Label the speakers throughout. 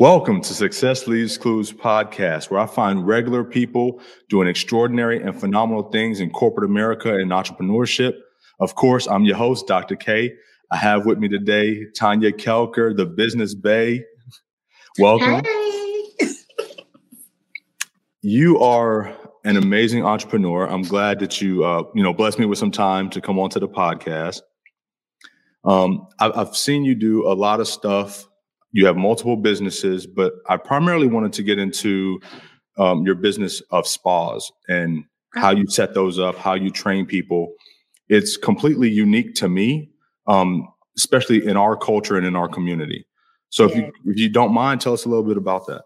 Speaker 1: Welcome to Success Leaves Clues podcast, where I find regular people doing extraordinary and phenomenal things in corporate America and entrepreneurship. Of course, I'm your host, Dr. K. I have with me today Tanya Kelker, the Business Bay. Welcome.
Speaker 2: Hey.
Speaker 1: You are an amazing entrepreneur. I'm glad that you, uh, you know, blessed me with some time to come onto the podcast. Um, I've, I've seen you do a lot of stuff you have multiple businesses, but I primarily wanted to get into um, your business of spas and how you set those up, how you train people. It's completely unique to me, um, especially in our culture and in our community. So, if you if you don't mind, tell us a little bit about that.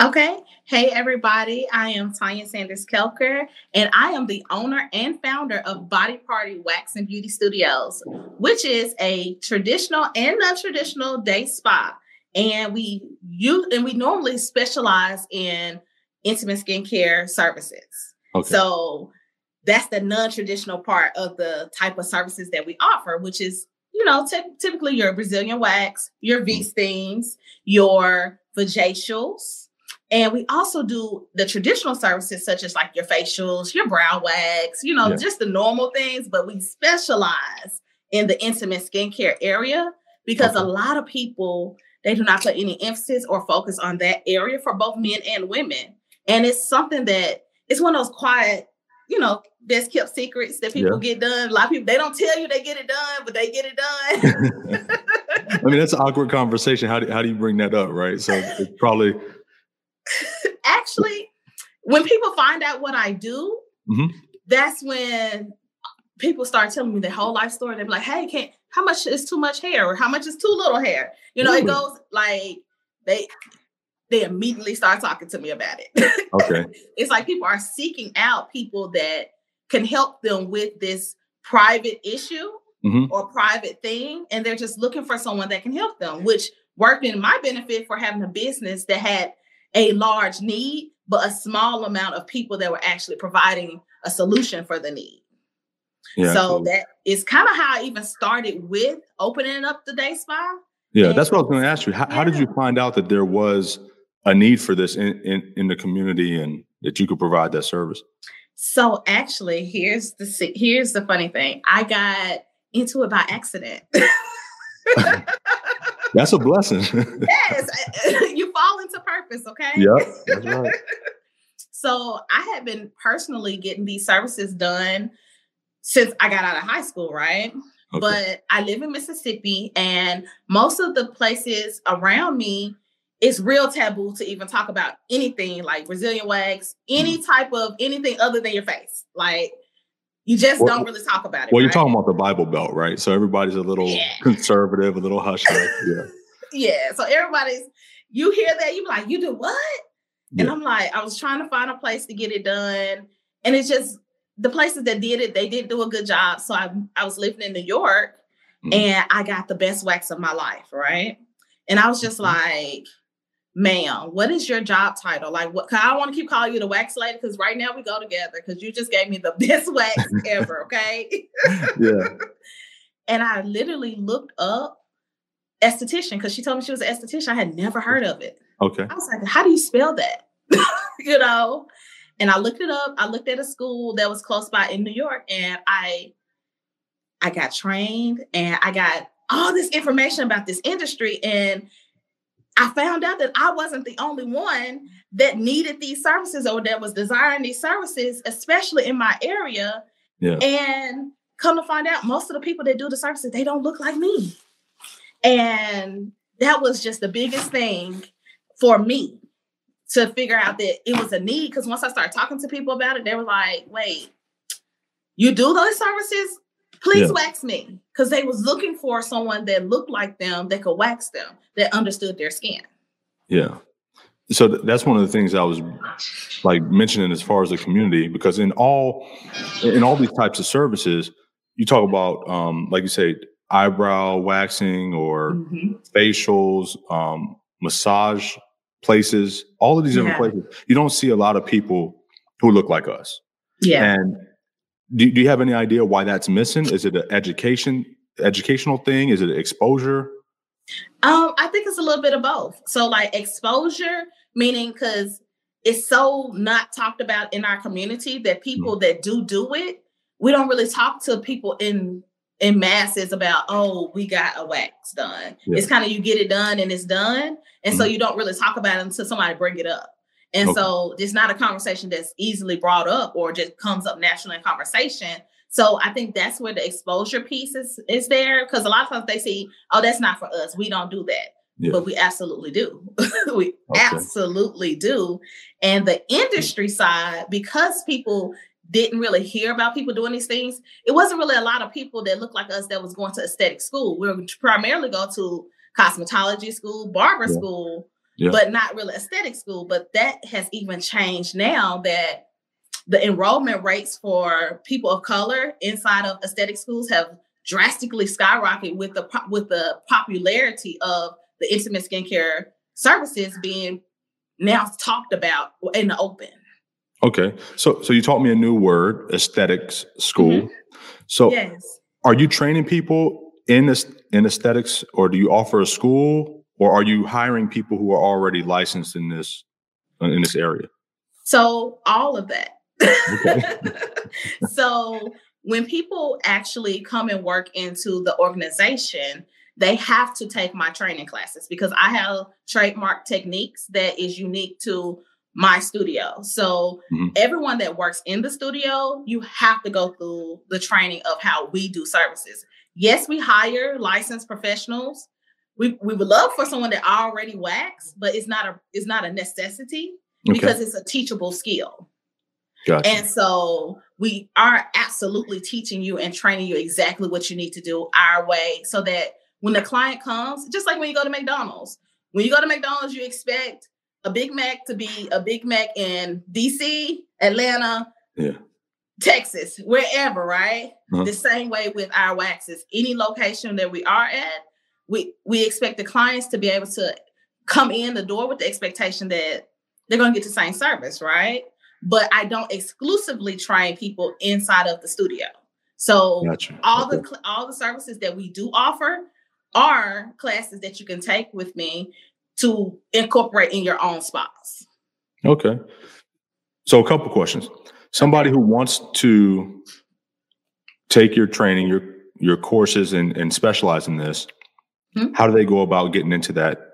Speaker 2: Okay. Hey, everybody. I am Tanya Sanders Kelker, and I am the owner and founder of Body Party Wax and Beauty Studios, which is a traditional and non traditional day spa and we use and we normally specialize in intimate skincare services. Okay. So that's the non-traditional part of the type of services that we offer, which is you know t- typically your Brazilian wax, your V mm. steams, your vajacials. And we also do the traditional services such as like your facials, your brow wax, you know, yeah. just the normal things, but we specialize in the intimate skincare area because okay. a lot of people they do not put any emphasis or focus on that area for both men and women. And it's something that it's one of those quiet, you know, best kept secrets that people yeah. get done. A lot of people they don't tell you they get it done, but they get it done.
Speaker 1: I mean, that's an awkward conversation. How do how do you bring that up, right? So it's probably
Speaker 2: actually when people find out what I do, mm-hmm. that's when people start telling me their whole life story. They're like, "Hey, can't how much is too much hair or how much is too little hair. You know, it goes like they they immediately start talking to me about it.
Speaker 1: Okay.
Speaker 2: it's like people are seeking out people that can help them with this private issue mm-hmm. or private thing. And they're just looking for someone that can help them, which worked in my benefit for having a business that had a large need, but a small amount of people that were actually providing a solution for the need. Yeah, so cool. that is kind of how I even started with opening up the day spa.
Speaker 1: Yeah, and, that's what I was going to ask you. How, yeah. how, did you find out that there was a need for this in, in, in the community and that you could provide that service?
Speaker 2: So actually, here's the here's the funny thing. I got into it by accident.
Speaker 1: that's a blessing.
Speaker 2: yes, you fall into purpose. Okay.
Speaker 1: Yep, that's right.
Speaker 2: so I had been personally getting these services done since I got out of high school, right? Okay. But I live in Mississippi, and most of the places around me, it's real taboo to even talk about anything like Brazilian wax, any mm. type of anything other than your face. Like you just well, don't really talk about it.
Speaker 1: Well, right? you're talking about the Bible Belt, right? So everybody's a little yeah. conservative, a little hush. Yeah.
Speaker 2: yeah. So everybody's you hear that, you like, you do what? Yeah. And I'm like, I was trying to find a place to get it done. And it's just the places that did it, they didn't do a good job. So I, I was living in New York mm-hmm. and I got the best wax of my life, right? And I was just mm-hmm. like, ma'am, what is your job title? Like, what? Cause I want to keep calling you the wax lady because right now we go together because you just gave me the best wax ever. Okay.
Speaker 1: yeah.
Speaker 2: And I literally looked up esthetician because she told me she was an esthetician. I had never heard of it.
Speaker 1: Okay.
Speaker 2: I was like, how do you spell that? you know? And I looked it up. I looked at a school that was close by in New York and I I got trained and I got all this information about this industry and I found out that I wasn't the only one that needed these services or that was desiring these services, especially in my area.
Speaker 1: Yeah.
Speaker 2: And come to find out, most of the people that do the services, they don't look like me. And that was just the biggest thing for me to figure out that it was a need. Because once I started talking to people about it, they were like, wait, you do those services? Please
Speaker 1: Yeah.
Speaker 2: wax me. Because they was looking for someone that looked like them that could wax them, that understood their skin.
Speaker 1: Yeah. So th- that's one of the things I was like mentioning as far as the community, because in all in all these types of services, you talk about um, like you say, eyebrow waxing or
Speaker 2: Mhm.
Speaker 1: facials, um, massage places, all of these different places. You don't see a lot of people who look like us.
Speaker 2: Yeah.
Speaker 1: And do, do you have any idea why that's missing? Is it an education educational thing? Is it exposure?
Speaker 2: Um, I think it's a little bit of both. So, like exposure, meaning because it's so not talked about in our community that people that do do it, we don't really talk to people in in masses about, oh, we got a wax done.
Speaker 1: Yeah.
Speaker 2: It's kind of you get it done and it's done, and so
Speaker 1: Mhm.
Speaker 2: you don't really talk about it until somebody bring it up. And
Speaker 1: Okay.
Speaker 2: so it's not a conversation that's easily brought up or just comes up naturally in conversation. So I think that's where the exposure piece is, is there because a lot of times they see, oh, that's not for us. We don't do that.
Speaker 1: Yeah.
Speaker 2: But we absolutely do. we
Speaker 1: Okay.
Speaker 2: absolutely do. And the industry side, because people didn't really hear about people doing these things, it wasn't really a lot of people that looked like us that was going to aesthetic school. We would primarily go to cosmetology school, barber
Speaker 1: Yeah.
Speaker 2: school,
Speaker 1: Yeah.
Speaker 2: but not really aesthetic school. But that has even changed now that the enrollment rates for people of color inside of aesthetic schools have drastically skyrocketed with the with the popularity of the intimate skincare services being now talked about in the open.
Speaker 1: Okay. So so you taught me a new word, aesthetics school. Mm-hmm. So
Speaker 2: Yes.
Speaker 1: are you training people in this in aesthetics or do you offer a school or are you hiring people who are already licensed in this uh, in this area?
Speaker 2: So all of that.
Speaker 1: Okay.
Speaker 2: so when people actually come and work into the organization, they have to take my training classes because I have trademark techniques that is unique to my studio. So
Speaker 1: Mhm.
Speaker 2: everyone that works in the studio, you have to go through the training of how we do services. Yes, we hire licensed professionals. We, we would love for someone that already wax, but it's not a it's not a necessity
Speaker 1: Okay.
Speaker 2: because it's a teachable skill.
Speaker 1: Gotcha.
Speaker 2: And so we are absolutely teaching you and training you exactly what you need to do our way so that when the client comes, just like when you go to McDonald's, when you go to McDonald's, you expect a Big Mac to be a Big Mac in DC, Atlanta,
Speaker 1: Yeah.
Speaker 2: Texas, wherever, right?
Speaker 1: Uh-huh.
Speaker 2: The same way with our waxes. Any location that we are at, we we expect the clients to be able to come in the door with the expectation that they're going to get the same service, right? But I don't exclusively train people inside of the studio. So
Speaker 1: Gotcha.
Speaker 2: all
Speaker 1: Okay.
Speaker 2: the all the services that we do offer are classes that you can take with me to incorporate in your own spas.
Speaker 1: Okay. So a couple questions. Somebody who wants to take your training, your your courses and, and specialize in this,
Speaker 2: Hmm.
Speaker 1: how do they go about getting into that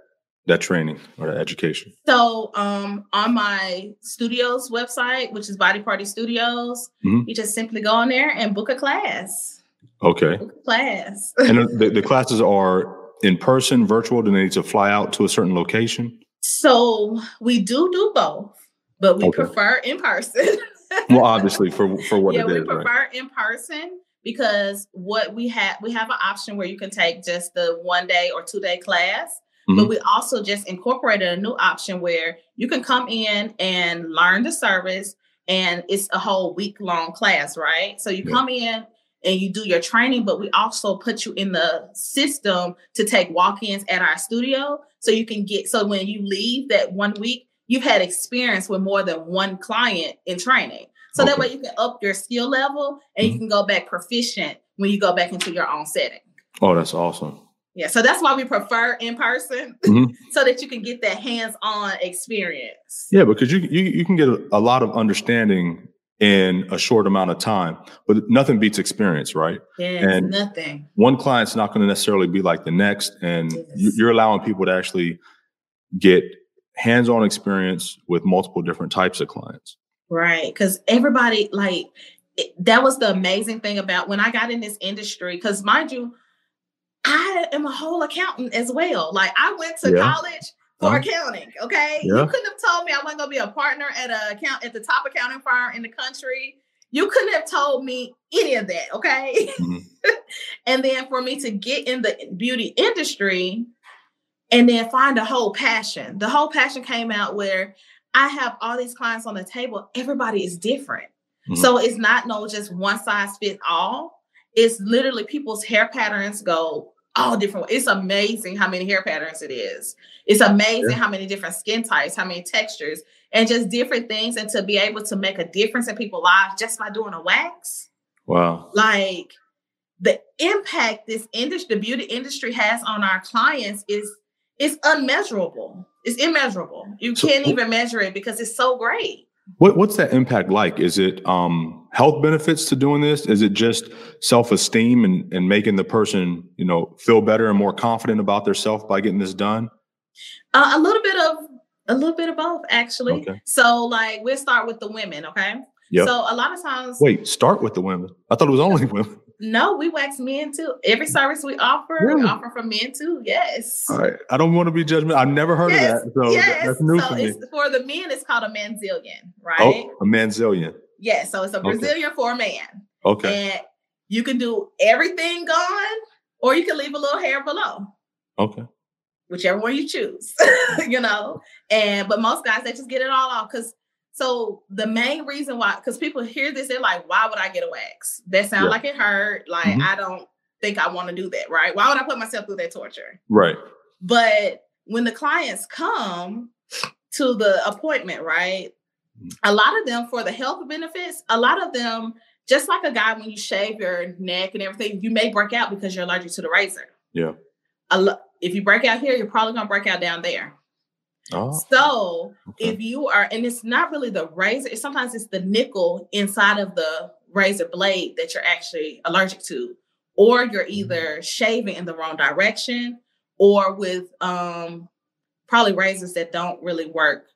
Speaker 1: that training or that education?
Speaker 2: So um on my studios website, which is Body Party Studios,
Speaker 1: Mhm.
Speaker 2: you just simply go on there and book a class.
Speaker 1: Okay.
Speaker 2: Book a class.
Speaker 1: And the, the classes are in person, virtual? Do they need to fly out to a certain location?
Speaker 2: so we do do both, but we
Speaker 1: Okay.
Speaker 2: prefer in person.
Speaker 1: Well, obviously for for what
Speaker 2: yeah,
Speaker 1: it
Speaker 2: we
Speaker 1: is, right?
Speaker 2: prefer in person because what we have we have an option where you can take just the one day or two day class
Speaker 1: Mhm.
Speaker 2: but we also just incorporated a new option where you can come in and learn the service and it's a whole week long class right so you
Speaker 1: Yeah.
Speaker 2: come in and you do your training but we also put you in the system to take walk-ins at our studio so you can get so when you leave that one week you've had experience with more than one client in training so that way you can up your skill level and you can go back proficient when you go back into your own setting
Speaker 1: Oh, that's awesome.
Speaker 2: yeah, so that's why we prefer in person,
Speaker 1: Mhm.
Speaker 2: so that you can get that hands-on experience.
Speaker 1: Yeah, because you you you can get a, a lot of understanding in a short amount of time, but nothing beats experience, right?
Speaker 2: Yes,
Speaker 1: And-
Speaker 2: nothing.
Speaker 1: one client's not going to necessarily be like the next and
Speaker 2: Yes.
Speaker 1: you're allowing people to actually get hands-on experience with multiple different types of clients
Speaker 2: Right, because everybody like it, that was the amazing thing about when I got in this industry. Because mind you, I am a whole accountant as well. Like I went to
Speaker 1: Yeah.
Speaker 2: college for
Speaker 1: Uh-huh.
Speaker 2: accounting. Okay,
Speaker 1: Yeah.
Speaker 2: you couldn't have told me I wasn't gonna be a partner at a account at the top accounting firm in the country you couldn't have told me any of that, okay? Mm-hmm. and then for me to get in the beauty industry and then find a whole passion. The whole passion came out where I have all these clients on the table. Everybody is different. Mm-hmm. So it's not no just one size fits all. It's literally people's hair patterns go all different. It's amazing how many hair patterns it is. It's amazing yeah. how many different skin types, how many textures, and just different things. And to be able to make a difference in people's lives just by doing a wax.
Speaker 1: Wow.
Speaker 2: Like the impact this industry, the beauty industry has on our clients is is unmeasurable. It's immeasurable. You so, can't even measure it because it's so great.
Speaker 1: What what's that impact like? Is it um, health benefits to doing this? Is it just self esteem and and making the person you know feel better and more confident about their self by getting this done?
Speaker 2: Uh, a little bit of a little bit of both, actually. Okay. So, like, we'll start with the women, okay? Yep. So, a lot of times.
Speaker 1: Wait, start with the women. I thought it was only women.
Speaker 2: No, we wax men too. Every mm. service we offer, really? we offer for men too. Yes.
Speaker 1: All right. I don't want to be judgmental. I've never heard yes. of that. So yes. that's new so for me.
Speaker 2: For the men, it's called a manzilian, oh, right?
Speaker 1: Oh, a manzilian.
Speaker 2: Yes. So it's a Brazilian okay. for a man.
Speaker 1: Okay.
Speaker 2: And you can do everything gone, or you can leave a little hair below.
Speaker 1: Okay.
Speaker 2: Whichever one you choose, you know. And but most guys they just get it all off because so the main reason why, because people hear this, they're like, why would I get a wax? That sounds yeah. like it hurt. Like mm-hmm. I don't think I want to do that, right? Why would I put myself through that torture?
Speaker 1: Right.
Speaker 2: But when the clients come to the appointment, right? Mm-hmm. A lot of them for the health benefits, a lot of them, just like a guy when you shave your neck and everything, you may break out because you're allergic to the razor.
Speaker 1: Yeah.
Speaker 2: Lo- if you break out here, you're probably gonna break out down there. Oh. So okay. if you are, and it's not really the razor, sometimes it's the nickel inside of the razor blade that you're actually allergic to, or you're mm-hmm. either shaving in the wrong direction or with um probably razors that don't really work.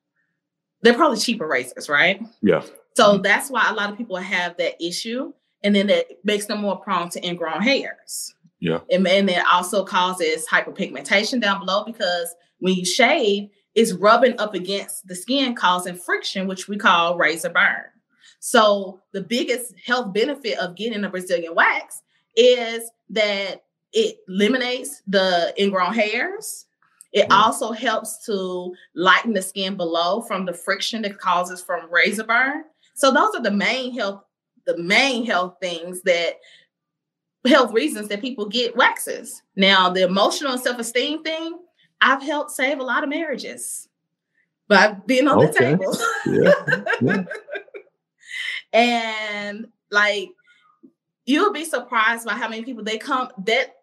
Speaker 2: They're probably cheaper razors, right?
Speaker 1: Yeah.
Speaker 2: So mm-hmm. that's why a lot of people have that issue. And then that makes them more prone to ingrown hairs.
Speaker 1: Yeah.
Speaker 2: And, and it also causes hyperpigmentation down below because when you shave, is rubbing up against the skin, causing friction, which we call razor burn. So, the biggest health benefit of getting a Brazilian wax is that it eliminates the ingrown hairs. It mm-hmm. also helps to lighten the skin below from the friction that causes from razor burn. So those are the main health, the main health things that health reasons that people get waxes. Now, the emotional and self-esteem thing, I've helped save a lot of marriages by being on okay. the table. yeah. yeah. and like you'll be surprised by how many people they come that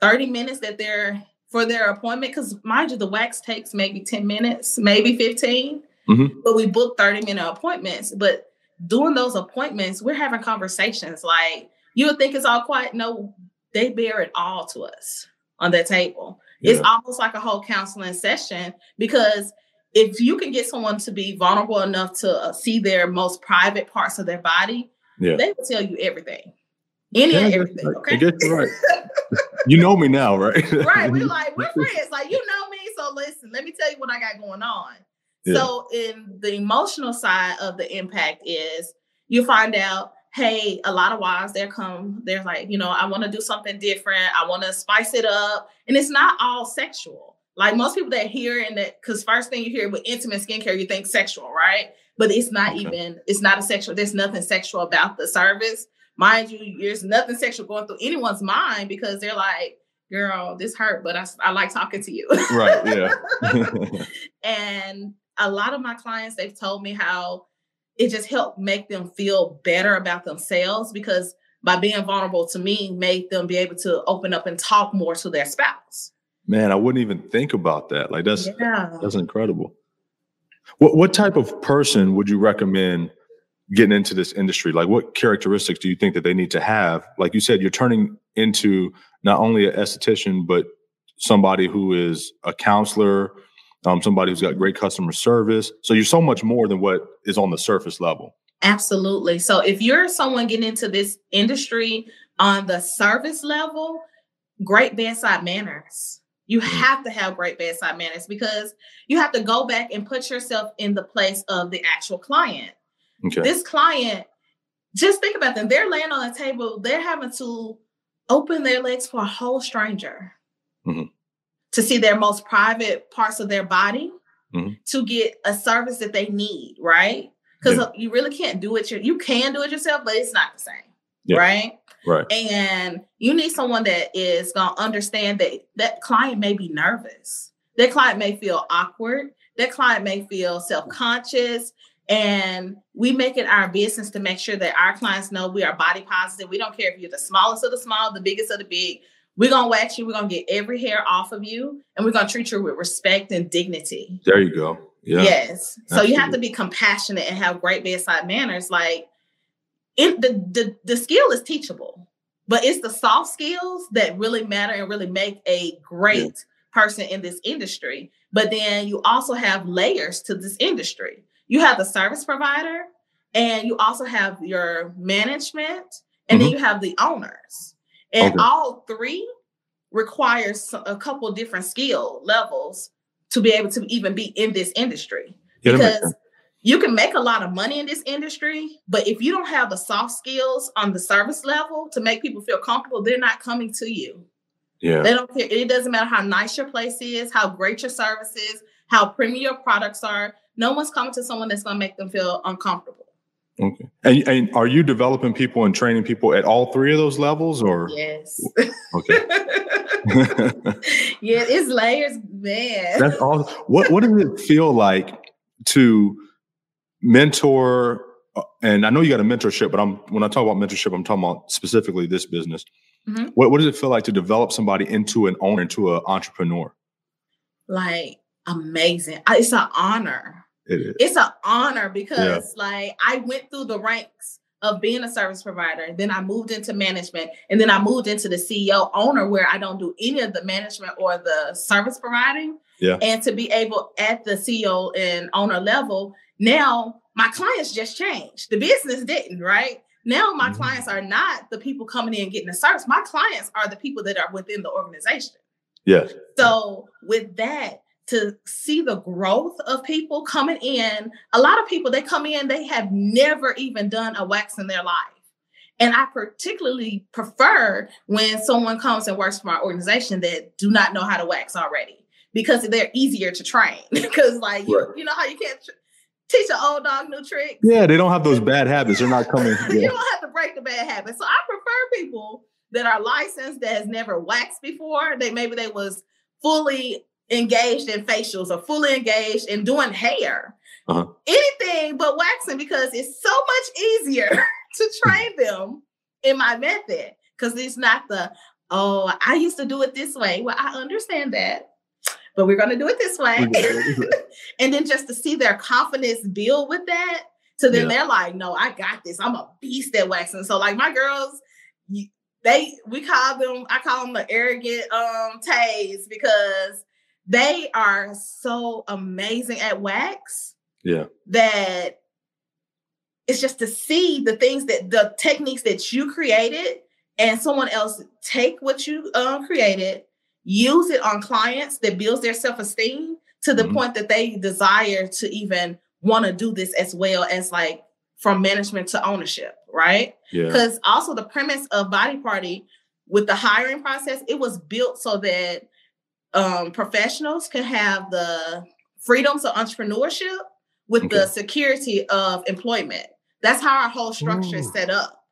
Speaker 2: 30 minutes that they're for their appointment because mind you the wax takes maybe 10 minutes maybe 15 mm-hmm. but we book 30 minute appointments but during those appointments we're having conversations like you would think it's all quiet no they bear it all to us on that table yeah. It's almost like a whole counseling session because if you can get someone to be vulnerable enough to uh, see their most private parts of their body, yeah. they will tell you everything. Any yeah, and everything.
Speaker 1: Right. Okay. right. you know me now, right?
Speaker 2: right. We're like, we're friends. Like, you know me. So listen, let me tell you what I got going on. Yeah. So in the emotional side of the impact is you find out hey, a lot of wives, they're come, they're like, you know, I want to do something different. I want to spice it up. And it's not all sexual. Like most people that hear and that, because first thing you hear with intimate skincare, you think sexual, right? But it's not okay. even, it's not a sexual, there's nothing sexual about the service. Mind you, there's nothing sexual going through anyone's mind because they're like, girl, this hurt, but I, I like talking to you.
Speaker 1: right. Yeah.
Speaker 2: and a lot of my clients, they've told me how it just helped make them feel better about themselves because by being vulnerable to me made them be able to open up and talk more to their spouse.
Speaker 1: Man, I wouldn't even think about that. Like that's yeah. that's incredible. What what type of person would you recommend getting into this industry? Like what characteristics do you think that they need to have? Like you said, you're turning into not only an esthetician, but somebody who is a counselor, um, somebody who's got great customer service. So you're so much more than what is on the surface level.
Speaker 2: Absolutely. So if you're someone getting into this industry on the service level, great bedside manners. You mm-hmm. have to have great bedside manners because you have to go back and put yourself in the place of the actual client. Okay. This client just think about them. They're laying on the table. They're having to open their legs for a whole stranger mm-hmm. To see their most private parts of their body mm-hmm. to get a service that they need, right? Because yeah. you really can't do it. You can do it yourself, but it's not the same, yeah. right?
Speaker 1: Right.
Speaker 2: And you need someone that is going to understand that that client may be nervous. That client may feel awkward. That client may feel self conscious. And we make it our business to make sure that our clients know we are body positive. We don't care if you're the smallest of the small, the biggest of the big. We're gonna wax you. We're gonna get every hair off of you, and we're gonna treat you with respect and dignity.
Speaker 1: There you go. Yeah.
Speaker 2: Yes. So you have to be compassionate and have great bedside manners. Like, it, the the the skill is teachable, but it's the soft skills that really matter and really make a great yeah. person in this industry. But then you also have layers to this industry you have the service provider and you also have your management and mm-hmm. then you have the owners and okay. all three requires a couple different skill levels to be able to even be in this industry yeah, because you can make a lot of money in this industry but if you don't have the soft skills on the service level to make people feel comfortable they're not coming to you
Speaker 1: yeah
Speaker 2: they don't care it doesn't matter how nice your place is how great your service is how premium your products are no one's coming to someone that's going to make them feel uncomfortable.
Speaker 1: Okay. And, and are you developing people and training people at all three of those levels or?
Speaker 2: Yes.
Speaker 1: Okay.
Speaker 2: yeah, it's layers, man.
Speaker 1: That's all. What, what does it feel like to mentor? Uh, and I know you got a mentorship, but I'm, when I talk about mentorship, I'm talking about specifically this business. Mm-hmm. What, what does it feel like to develop somebody into an owner, into an entrepreneur?
Speaker 2: Like amazing. It's an honor.
Speaker 1: It is.
Speaker 2: It's an honor because yeah. like I went through the ranks of being a service provider. Then I moved into management and then I moved into the CEO owner where I don't do any of the management or the service providing.
Speaker 1: Yeah.
Speaker 2: And to be able at the CEO and owner level, now my clients just changed. The business didn't, right? Now my mm-hmm. clients are not the people coming in getting the service. My clients are the people that are within the organization.
Speaker 1: Yes.
Speaker 2: So with that, to see the growth of people coming in. A lot of people they come in, they have never even done a wax in their life. And I particularly prefer when someone comes and works for my organization that do not know how to wax already because they're easier to train. because like right. you, you know how you can't tr- teach an old dog new tricks.
Speaker 1: Yeah, they don't have those bad habits. They're not coming.
Speaker 2: Yeah. you don't have to break the bad habits. So I prefer people that are licensed that has never waxed before. They maybe they was fully engaged in facials or fully engaged in doing hair. Uh-huh. Anything but waxing because it's so much easier to train them in my method because it's not the, oh, I used to do it this way. Well, I understand that, but we're going to do it this way. and then just to see their confidence build with that. So then yeah. they're like, no, I got this. I'm a beast at waxing. So like my girls, they we call them, I call them the arrogant um tays because they are so amazing at wax.
Speaker 1: Yeah.
Speaker 2: That it's just to see the things that the techniques that you created and someone else take what you uh, created, use it on clients that builds their self-esteem to the mm-hmm. point that they desire to even want to do this as well as like from management to ownership, right?
Speaker 1: Yeah.
Speaker 2: Because also the premise of Body Party with the hiring process, it was built so that um, professionals can have the freedoms of entrepreneurship with okay. the security of employment. That's how our whole structure Ooh. is set up.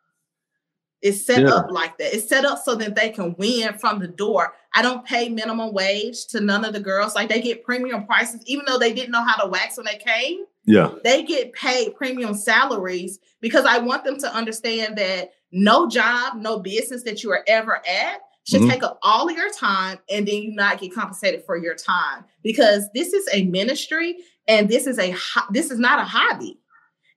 Speaker 2: It's set yeah. up like that. It's set up so that they can win from the door. I don't pay minimum wage to none of the girls. Like they get premium prices, even though they didn't know how to wax when they came.
Speaker 1: Yeah.
Speaker 2: They get paid premium salaries because I want them to understand that no job, no business that you are ever at should mm-hmm. take up all of your time and then you not get compensated for your time because this is a ministry and this is a this is not a hobby.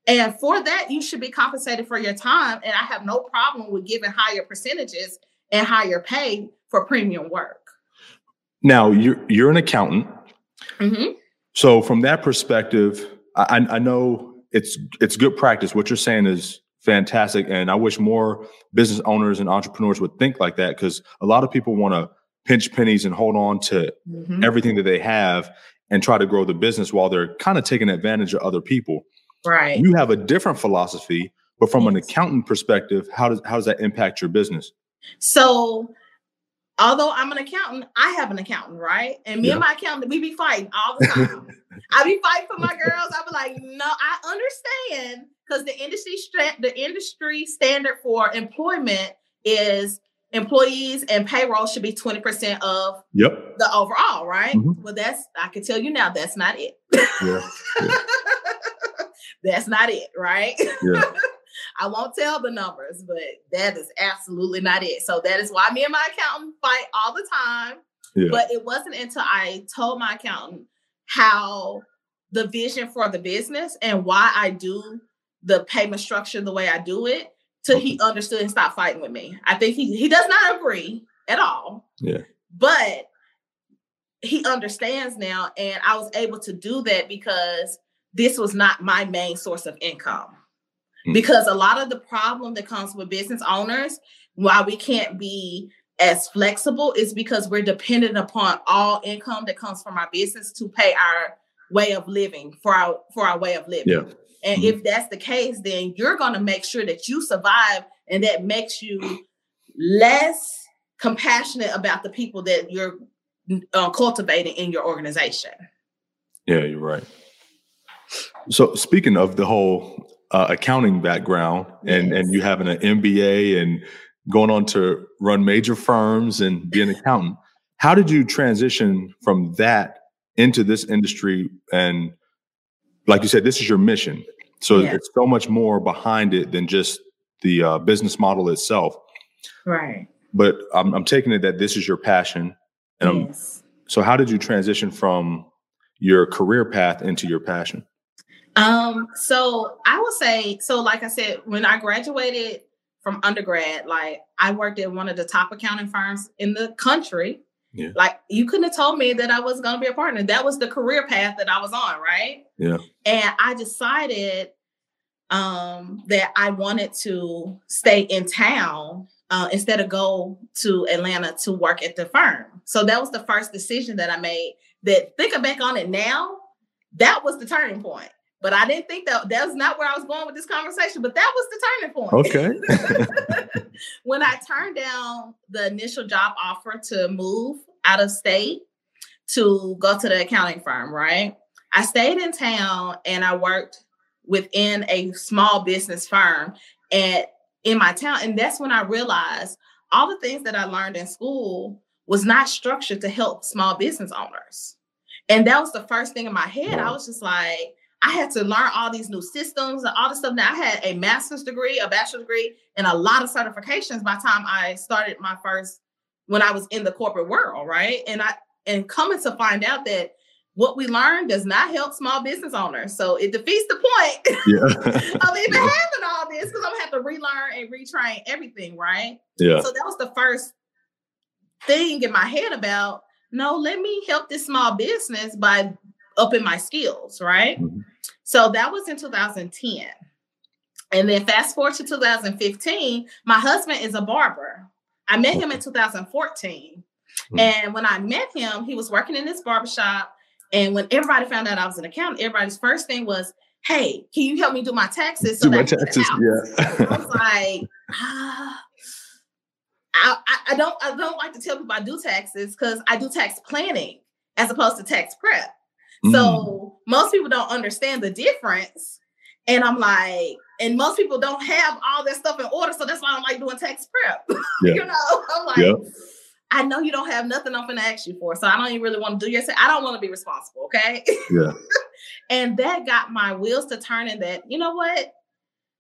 Speaker 2: And for that you should be compensated for your time. And i have no problem with giving higher percentages and higher pay for premium work.
Speaker 1: Now you're you're an accountant.
Speaker 2: Mm-hmm.
Speaker 1: so from that perspective I, I know it's it's good practice. What you're saying is fantastic. And I wish more business owners and entrepreneurs would think like that because a lot of people want to pinch pennies and hold on to mm-hmm. everything that they have and try to grow the business while they're kind of taking advantage of other people.
Speaker 2: Right.
Speaker 1: You have a different philosophy But from yes. an accountant perspective, how does how does that impact your business?
Speaker 2: So although I'm an accountant, I have an accountant, right? And me yeah. and my accountant, we be fighting all the time. I be fighting for my girls. I be like, no, I understand because the industry the industry standard for employment is employees and payroll should be 20% of
Speaker 1: yep.
Speaker 2: the overall, right? Mm-hmm. Well, that's I can tell you now that's not it. Yeah. yeah. that's not it, right? Yeah. I won't tell the numbers, but that is absolutely not it. So that is why me and my accountant fight all the time. Yeah. But it wasn't until I told my accountant how the vision for the business and why I do the payment structure the way I do it till he understood and stopped fighting with me. I think he he does not agree at all.
Speaker 1: Yeah.
Speaker 2: But he understands now and I was able to do that because this was not my main source of income. Mm. Because a lot of the problem that comes with business owners, why we can't be as flexible is because we're dependent upon all income that comes from our business to pay our way of living for our for our way of living.
Speaker 1: Yeah.
Speaker 2: And mm-hmm. if that's the case, then you're going to make sure that you survive and that makes you less compassionate about the people that you're uh, cultivating in your organization.
Speaker 1: Yeah, you're right. So speaking of the whole uh, accounting background and yes. and you having an MBA and going on to run major firms and be an accountant, how did you transition from that into this industry? And like you said, this is your mission. So yeah. it's so much more behind it than just the uh, business model itself.
Speaker 2: Right.
Speaker 1: But I'm, I'm taking it that this is your passion. And yes. I'm, so how did you transition from your career path into your passion?
Speaker 2: Um, so I would say, so like I said, when I graduated from undergrad, like I worked at one of the top accounting firms in the country.
Speaker 1: Yeah.
Speaker 2: Like you couldn't have told me that I was going to be a partner. That was the career path that I was on, right?
Speaker 1: Yeah.
Speaker 2: And I decided um, that I wanted to stay in town uh, instead of go to Atlanta to work at the firm. So that was the first decision that I made. That thinking back on it now, that was the turning point. But I didn't think that that was not where I was going with this conversation, but that was the turning
Speaker 1: point.
Speaker 2: Okay. when I turned down the initial job offer to move out of state to go to the accounting firm, right? I stayed in town and I worked within a small business firm at in my town. And that's when I realized all the things that I learned in school was not structured to help small business owners. And that was the first thing in my head. I was just like, I had to learn all these new systems and all this stuff. Now I had a master's degree, a bachelor's degree, and a lot of certifications by the time I started my first when I was in the corporate world, right? And I and coming to find out that what we learned does not help small business owners. So it defeats the point yeah. of even having all this because I'm gonna have to relearn and retrain everything, right?
Speaker 1: Yeah.
Speaker 2: So that was the first thing in my head about no, let me help this small business by upping my skills, right? Mm-hmm. So that was in 2010. And then fast forward to 2015, my husband is a barber. I met him in 2014. Mm-hmm. And when I met him, he was working in this barbershop. And when everybody found out I was an accountant, everybody's first thing was, Hey, can you help me do my taxes?
Speaker 1: So do my taxes, yeah.
Speaker 2: I was like, ah, I, I, don't I don't like to tell people I do taxes because I do tax planning as opposed to tax prep. Mm. So most people don't understand the difference. And I'm like, and most people don't have all that stuff in order. So that's why I'm like doing tax prep. Yeah. you know, I'm like, yeah. I know you don't have nothing I'm gonna ask you for. So I don't even really want to do your I don't want to be responsible, okay?
Speaker 1: Yeah.
Speaker 2: and that got my wheels to turn in that, you know what?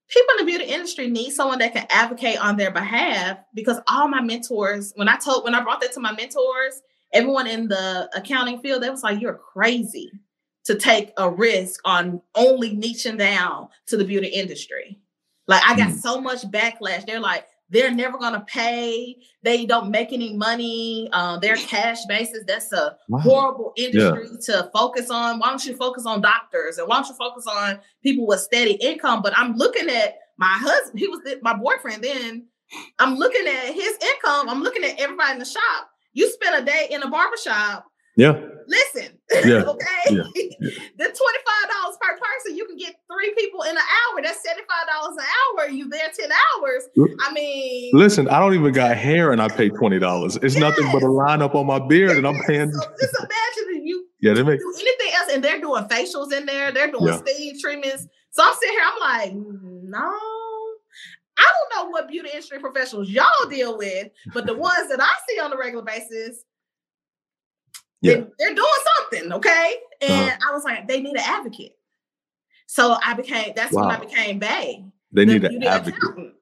Speaker 2: People in the beauty industry need someone that can advocate on their behalf because all my mentors, when I told when I brought that to my mentors, everyone in the accounting field, they was like, you're crazy to take a risk on only niching down to the beauty industry. Like I got mm. so much backlash. They're like, they're never gonna pay. They don't make any money. Uh, they're cash basis. That's a wow. horrible industry yeah. to focus on. Why don't you focus on doctors and why don't you focus on people with steady income? But I'm looking at my husband. He was my boyfriend then. I'm looking at his income. I'm looking at everybody in the shop you spend a day in a barbershop
Speaker 1: Yeah.
Speaker 2: Listen,
Speaker 1: Yeah,
Speaker 2: okay,
Speaker 1: yeah,
Speaker 2: the twenty five dollars per person, you can get three people in an hour. That's seventy five dollars an hour. You there ten hours. I mean,
Speaker 1: Listen, I don't even got hair and I pay twenty dollars. It's nothing but a line up on my beard and I'm paying.
Speaker 2: So just imagine if you
Speaker 1: Yeah, they make
Speaker 2: do anything else, and they're doing facials in there. They're doing
Speaker 1: Yeah.
Speaker 2: steam treatments. So I'm sitting here. I'm like, no. I don't know what beauty industry professionals y'all deal with, but the ones that I see on a regular basis,
Speaker 1: Yeah.
Speaker 2: they, they're doing something, okay? And
Speaker 1: Uh-huh.
Speaker 2: I was like, they need an advocate. So I became that's when I became Bay,
Speaker 1: they
Speaker 2: the
Speaker 1: need an advocate.
Speaker 2: accountant.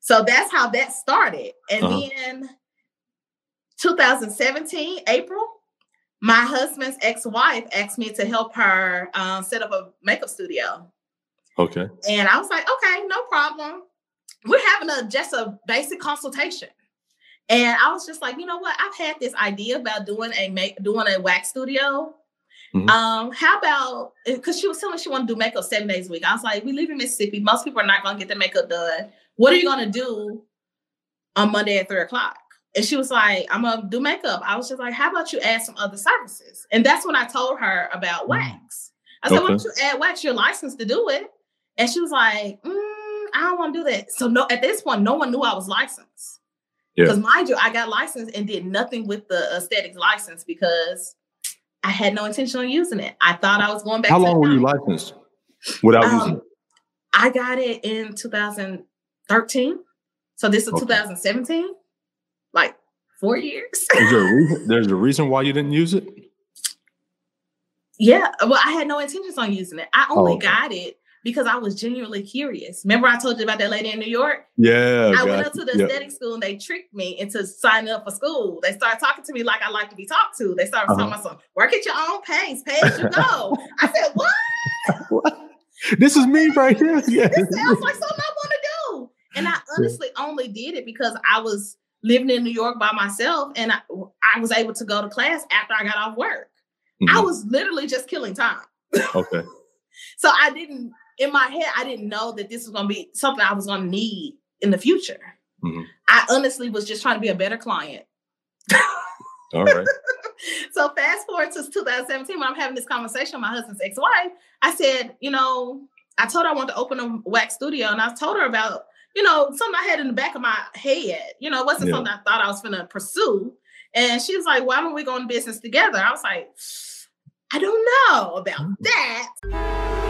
Speaker 2: So that's how that started. And
Speaker 1: Uh-huh.
Speaker 2: then 2017, April, my husband's ex-wife asked me to help her um, set up a makeup studio.
Speaker 1: Okay.
Speaker 2: And I was like, okay, no problem. We're having a just a basic consultation. And I was just like, you know what? I've had this idea about doing a make doing a wax studio.
Speaker 1: Mhm.
Speaker 2: Um, how about because she was telling me she wanted to do makeup seven days a week. I was like, we live in Mississippi. Most people are not gonna get their makeup done. What are you gonna do on Monday at three o'clock? And she was like, I'm gonna do makeup. I was just like, how about you add some other services? And that's when I told her about wax. I said, why don't you add wax? You're licensed to do it. And she was like, mm, I don't want to do that. So no, at this point, no one knew I was licensed.
Speaker 1: Yeah.
Speaker 2: Because mind you, I got licensed and did nothing with the aesthetics license because I had no intention on using it. I thought I was going back.
Speaker 1: How long were you licensed without
Speaker 2: Um,
Speaker 1: using it?
Speaker 2: I got it in 2013. So this is
Speaker 1: Okay.
Speaker 2: 2017, like four years.
Speaker 1: Is there a reason, there's a reason why you didn't use it?
Speaker 2: yeah, well, I had no intentions on using it. I only
Speaker 1: Oh, okay.
Speaker 2: got it because I was genuinely curious. Remember, I told you about that lady in New York?
Speaker 1: Yeah.
Speaker 2: I went up to the
Speaker 1: Yeah.
Speaker 2: aesthetic school and they tricked me into signing up for school. They started talking to me like I like to be talked to. They started
Speaker 1: Uh-huh.
Speaker 2: talking about some work at your own pace, pay as you go. I said, what?
Speaker 1: What? This is me right here. Yeah.
Speaker 2: This sounds like something I want to do. And I honestly only did it because I was living in New York by myself and I, I was able to go to class after I got off work. I
Speaker 1: Mhm.
Speaker 2: was literally just killing time.
Speaker 1: Okay.
Speaker 2: So I didn't, in my head, I didn't know that this was going to be something I was going to need in the future.
Speaker 1: Mhm.
Speaker 2: I honestly was just trying to be a better client.
Speaker 1: All right.
Speaker 2: so fast forward to 2017 when I'm having this conversation with my husband's ex-wife, I said, you know, I told her I wanted to open a wax studio, and I told her about, you know, something I had in the back of my head. You know, it wasn't
Speaker 1: Yeah.
Speaker 2: something I thought I was going to pursue. And she was like, "Why don't we go in business together?" I was like, "I don't know about that."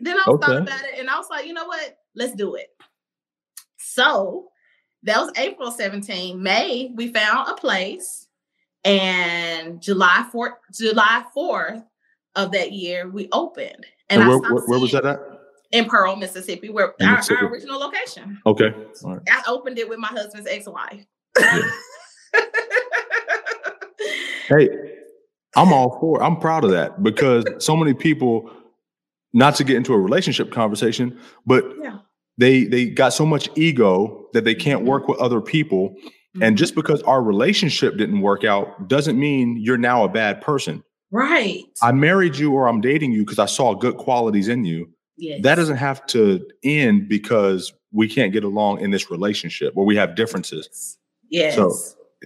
Speaker 2: Then I was thought about it, and I was like, you know what? Let's do it. So that was April 17. May we found a place, and July 4th, July 4th of that year we opened.
Speaker 1: And
Speaker 2: I
Speaker 1: where, where, where was that at?
Speaker 2: in Pearl, Mississippi, where our, our original location.
Speaker 1: Okay. Right.
Speaker 2: I opened it with my husband's ex-wife.
Speaker 1: Yeah. Hey, I'm all for it. I'm proud of that because so many people, not to get into a relationship conversation, but
Speaker 2: yeah.
Speaker 1: they they got so much ego that they can't mm-hmm. work with other people. And mm-hmm. just because our relationship didn't work out doesn't mean you're now a bad person.
Speaker 2: right.
Speaker 1: I married you or I'm dating you because I saw good qualities in you.
Speaker 2: yes.
Speaker 1: That doesn't have to end because we can't get along in this relationship or we have differences.
Speaker 2: Yes.
Speaker 1: So,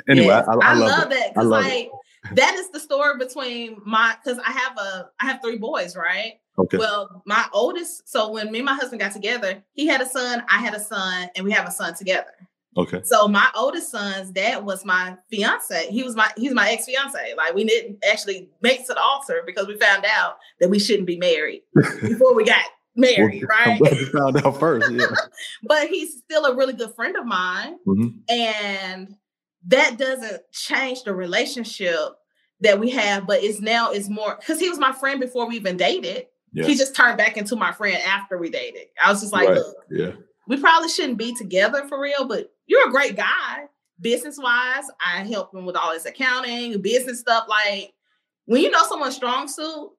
Speaker 1: Anyway,
Speaker 2: Yes.
Speaker 1: I, I, love, it.
Speaker 2: that
Speaker 1: I
Speaker 2: because
Speaker 1: love
Speaker 2: like that is the story between my because I have a I have three boys, right?
Speaker 1: Okay.
Speaker 2: Well, my oldest, so when me and my husband got together, he had a son, I had a son, and we have a son together.
Speaker 1: okay.
Speaker 2: So my oldest son's dad was my fiance. He was my he's my ex fiance. Like we didn't actually make it to the altar because we found out that we shouldn't be married before we got married, right?
Speaker 1: found out first. Yeah.
Speaker 2: but he's still a really good friend of mine.
Speaker 1: Mhm.
Speaker 2: And that doesn't change the relationship that we have, but it's now is more because he was my friend before we even dated.
Speaker 1: Yeah.
Speaker 2: He just turned back into my friend after we dated. I was just like,
Speaker 1: Right.
Speaker 2: look,
Speaker 1: yeah.
Speaker 2: we probably shouldn't be together for real, but you're a great guy. Business wise, I help him with all his accounting, business stuff. Like, when you know someone's strong suit,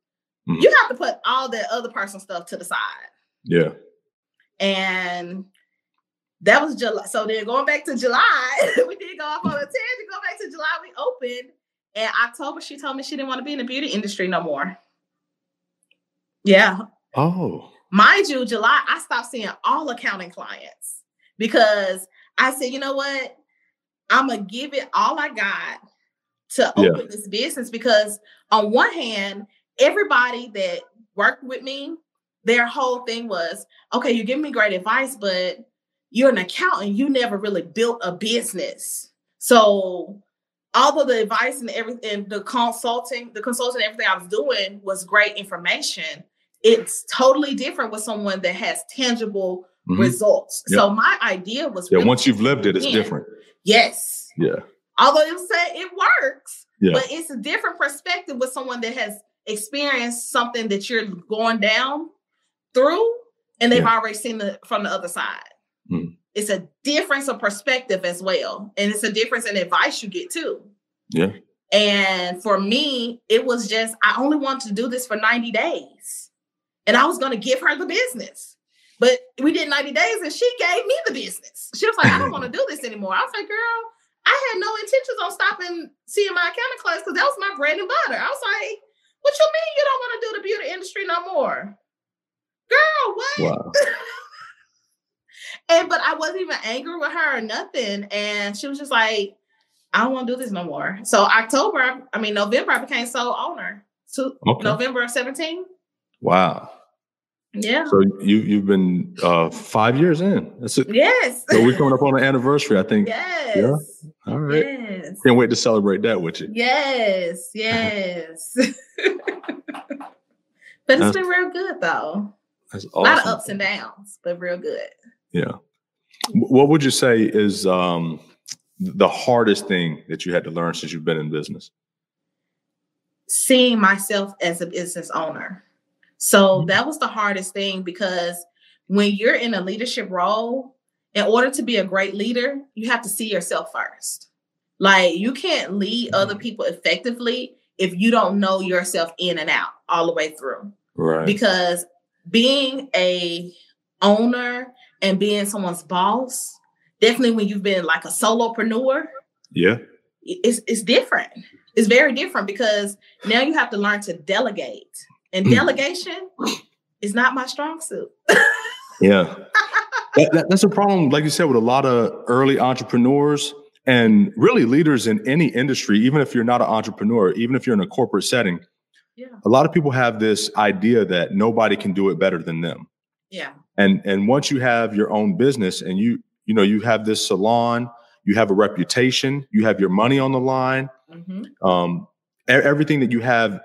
Speaker 1: Mhm.
Speaker 2: you have to put all that other person stuff to the side.
Speaker 1: Yeah.
Speaker 2: And that was July. So then going back to July, we did go off on a tangent. Go back to July, we opened. And October, she told me she didn't want to be in the beauty industry no more. Yeah.
Speaker 1: Oh.
Speaker 2: Mind you, July, I stopped seeing all accounting clients because I said, you know what? I'm going to give it all I got to
Speaker 1: Yeah.
Speaker 2: open this business because, on one hand, everybody that worked with me, their whole thing was okay, you're giving me great advice, but you're an accountant. You never really built a business. So, although the advice and everything, the consulting, the consulting, everything I was doing was great information. It's totally different with someone that has tangible
Speaker 1: Mhm.
Speaker 2: results.
Speaker 1: Yep.
Speaker 2: So my idea was
Speaker 1: Yeah.
Speaker 2: really-
Speaker 1: Once you've lived it, it's different.
Speaker 2: yes.
Speaker 1: Yeah.
Speaker 2: Although you say it works,
Speaker 1: Yeah.
Speaker 2: but it's a different perspective with someone that has experienced something that you're going down through and they've
Speaker 1: Yeah.
Speaker 2: already seen it from the other side.
Speaker 1: Mm.
Speaker 2: It's a difference of perspective as well. And it's a difference in advice you get too.
Speaker 1: Yeah.
Speaker 2: And for me, it was just, I only wanted to do this for 90 days. And I was going to give her the business. But we did 90 days and she gave me the business. She was like, I don't want to do this anymore. I was like, girl, I had no intentions on stopping seeing my accounting class because that was my bread and butter. I was like, what you mean you don't want to do the beauty industry no more? Girl, what?
Speaker 1: Wow.
Speaker 2: And but I wasn't even angry with her or nothing. And she was just like, I don't want to do this no more. So October, I- mean November, I became sole owner. So
Speaker 1: Okay.
Speaker 2: November of 17.
Speaker 1: Wow.
Speaker 2: Yeah.
Speaker 1: So you you've been uh five years in. That's it.
Speaker 2: Yes.
Speaker 1: So we're coming up on an anniversary, I think.
Speaker 2: yes. Yeah.
Speaker 1: All right.
Speaker 2: Yes.
Speaker 1: Can't wait to celebrate that with you.
Speaker 2: Yes. Yes. but it's been real good though.
Speaker 1: That's awesome.
Speaker 2: A lot of ups and downs, but real good.
Speaker 1: Yeah. What would you say is um the hardest thing that you had to learn since you've been in business?
Speaker 2: seeing myself as a business owner. So
Speaker 1: Mhm.
Speaker 2: that was the hardest thing because when you're in a leadership role, in order to be a great leader, you have to see yourself first. Like you can't lead other people effectively if you don't know yourself in and out all the way through.
Speaker 1: Right.
Speaker 2: Because being a owner and being someone's boss, definitely when you've been like a solopreneur,
Speaker 1: yeah.
Speaker 2: it's it's different. It's very different because now you have to learn to delegate. And
Speaker 1: Mm.
Speaker 2: delegation is not my strong suit.
Speaker 1: Yeah. That- that- that's a problem, like you said, with a lot of early entrepreneurs and really leaders in any industry, even if you're not an entrepreneur, even if you're in a corporate setting.
Speaker 2: Yeah.
Speaker 1: A lot of people have this idea that nobody can do it better than them.
Speaker 2: Yeah.
Speaker 1: and and once you have your own business and you you know you have this salon you have a reputation you have your money on the line
Speaker 2: Mhm.
Speaker 1: um everything that you have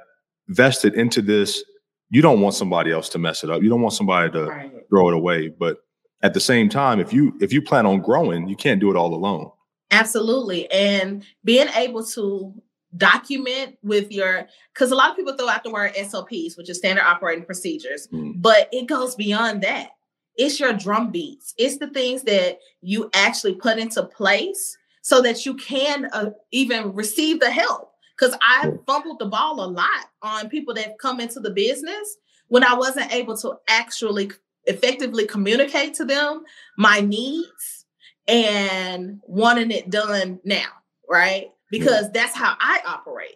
Speaker 1: vested into this you don't want somebody else to mess it up you don't want somebody to
Speaker 2: Right.
Speaker 1: throw it away but at the same time if you if you plan on growing you can't do it all alone
Speaker 2: Absolutely. And being able to document with your because a lot of people throw out the word SOPs, which is standard operating procedures,
Speaker 1: Mm.
Speaker 2: but it goes beyond that. It's your drum beats. It's the things that you actually put into place so that you can uh, even receive the help. Because I fumbled the ball a lot on people that come into the business when I wasn't able to actually effectively communicate to them my needs and wanting it done now, right? Because that's how I operate.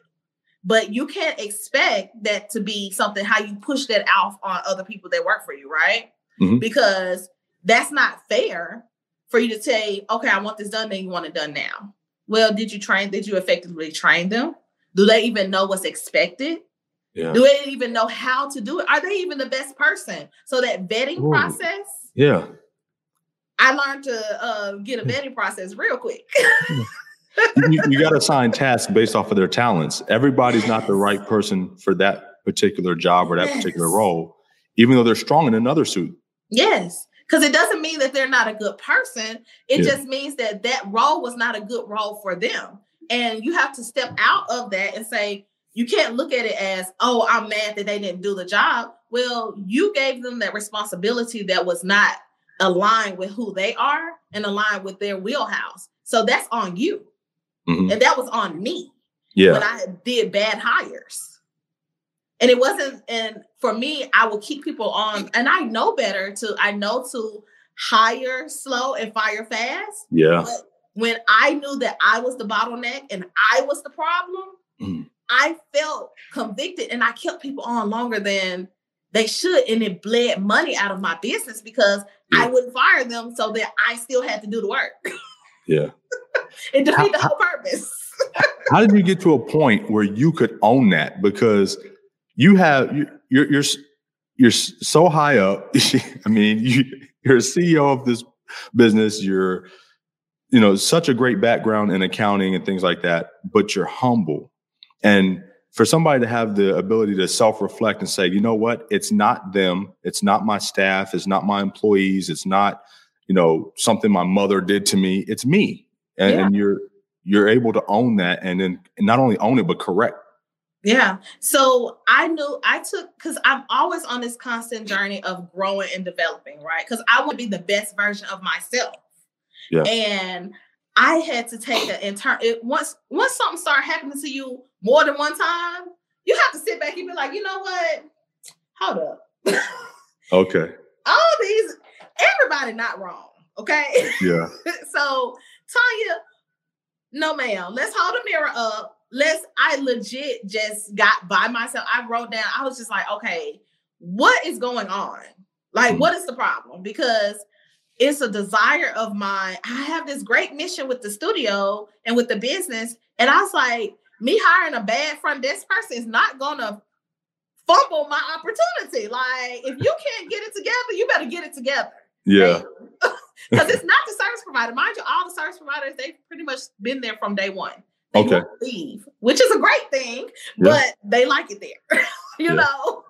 Speaker 2: But you can't expect that to be something how you push that off on other people that work for you, right?
Speaker 1: Mhm.
Speaker 2: Because that's not fair for you to say, okay, I want this done, then you want it done now. Well, did you train? Did you effectively train them? Do they even know what's expected?
Speaker 1: yeah
Speaker 2: Do they even know how to do it? Are they even the best person? So that vetting
Speaker 1: Ooh.
Speaker 2: process,
Speaker 1: yeah
Speaker 2: I learned to uh, get a vetting process real quick.
Speaker 1: you, you got to assign tasks based off of their talents everybody's not the right person for that particular job or that particular role even though they're strong in another suit
Speaker 2: yes, because it doesn't mean that they're not a good person. It
Speaker 1: Yeah.
Speaker 2: just means that that role was not a good role for them. And you have to step out of that and say, you can't look at it as, oh, I'm mad that they didn't do the job. Well, you gave them that responsibility that was not aligned with who they are and aligned with their wheelhouse. So that's on you.
Speaker 1: Mhm.
Speaker 2: And that was on me
Speaker 1: yeah
Speaker 2: when I did bad hires. and it wasn't and for me i will keep people on and i know better to i know to hire slow and fire fast
Speaker 1: yeah
Speaker 2: but when i knew that i was the bottleneck and i was the problem mm. i felt convicted and i kept people on longer than they should and it bled money out of my business because yeah. i wouldn't fire them so that i still had to do the work
Speaker 1: yeah
Speaker 2: it defeated the whole purpose
Speaker 1: how did you get to a point where you could own that because you have you're you're you're so high up. I mean, you you're a CEO of this business. You're you know such a great background in accounting and things like that, but you're humble. And for somebody to have the ability to self-reflect and say, you know what, it's not them, it's not my staff, it's not my employees, it's not you know something my mother did to me, it's me. And, yeah. and you're you're able to own that and then not only own it but correct
Speaker 2: yeah. So I knew I took because I'm always on this constant journey of growing and developing, right? Because I want to be the best version of myself. Yeah. And I had to take an intern. It once once something started happening to you more than one time, you have to sit back and be like, you know what? Hold up.
Speaker 1: okay.
Speaker 2: All these, everybody not wrong. Okay.
Speaker 1: Yeah.
Speaker 2: so Tanya, no ma'am. Let's hold a mirror up let's I legit just got by myself. I wrote down, I was just like, okay, what is going on? Like, mm-hmm. what is the problem? Because it's a desire of mine. I have this great mission with the studio and with the business. And I was like, me hiring a bad front desk person is not gonna fumble my opportunity. Like, if you can't get it together, you better get it together.
Speaker 1: Yeah.
Speaker 2: Because it's not the service provider. Mind you, all the service providers, they've pretty much been there from day one.
Speaker 1: They okay.
Speaker 2: leave, which is a great thing, yeah. but they like it there. you yeah. know,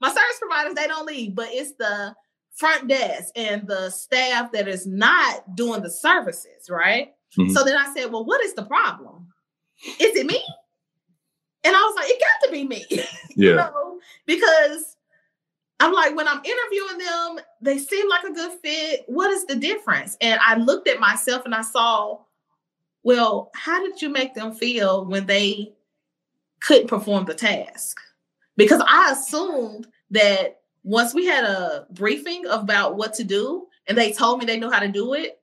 Speaker 2: my service providers, they don't leave, but it's the front desk and the staff that is not doing the services, right? Mm-hmm. So then I said, well, what is the problem? Is it me? And I was like, it got to be me.
Speaker 1: Yeah.
Speaker 2: you know, because I'm like, when I'm interviewing them, they seem like a good fit. What is the difference? And I looked at myself and I saw well, how did you make them feel when they couldn't perform the task? Because I assumed that once we had a briefing about what to do and they told me they knew how to do it,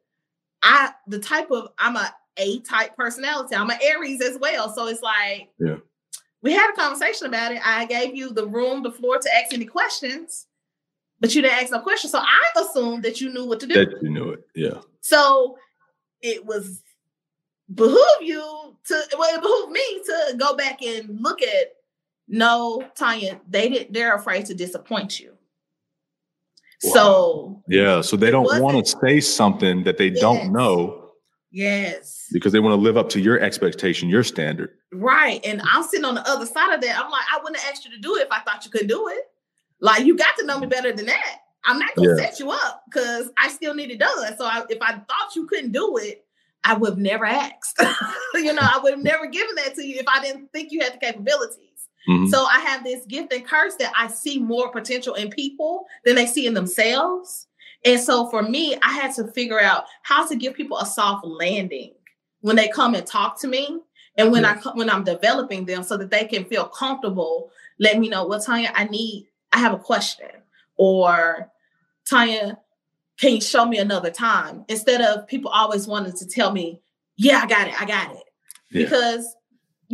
Speaker 2: I the type of I'm a A type personality. I'm an Aries as well. So it's like
Speaker 1: yeah.
Speaker 2: we had a conversation about it. I gave you the room, the floor to ask any questions, but you didn't ask no questions. So I assumed that you knew what to do.
Speaker 1: That you knew it. Yeah.
Speaker 2: So it was behoove you to well, it behoove me to go back and look at no, Tanya, they did they're afraid to disappoint you. Wow. So
Speaker 1: yeah, so they don't want to say something that they yes. don't know.
Speaker 2: Yes.
Speaker 1: Because they want to live up to your expectation, your standard.
Speaker 2: Right. And I'm sitting on the other side of that. I'm like, I wouldn't have asked you to do it if I thought you could do it. Like you got to know me better than that. I'm not gonna yeah. set you up because I still need it done. So I, if I thought you couldn't do it, I would have never asked. you know, I would have never given that to you if I didn't think you had the capabilities. Mm-hmm. So I have this gift and curse that I see more potential in people than they see in themselves. And so for me, I had to figure out how to give people a soft landing when they come and talk to me and when yeah. I when I'm developing them so that they can feel comfortable. Let me know, well, Tanya, I need, I have a question. Or Tanya, can you show me another time? Instead of people always wanting to tell me, yeah, I got it, I got it. Yeah. Because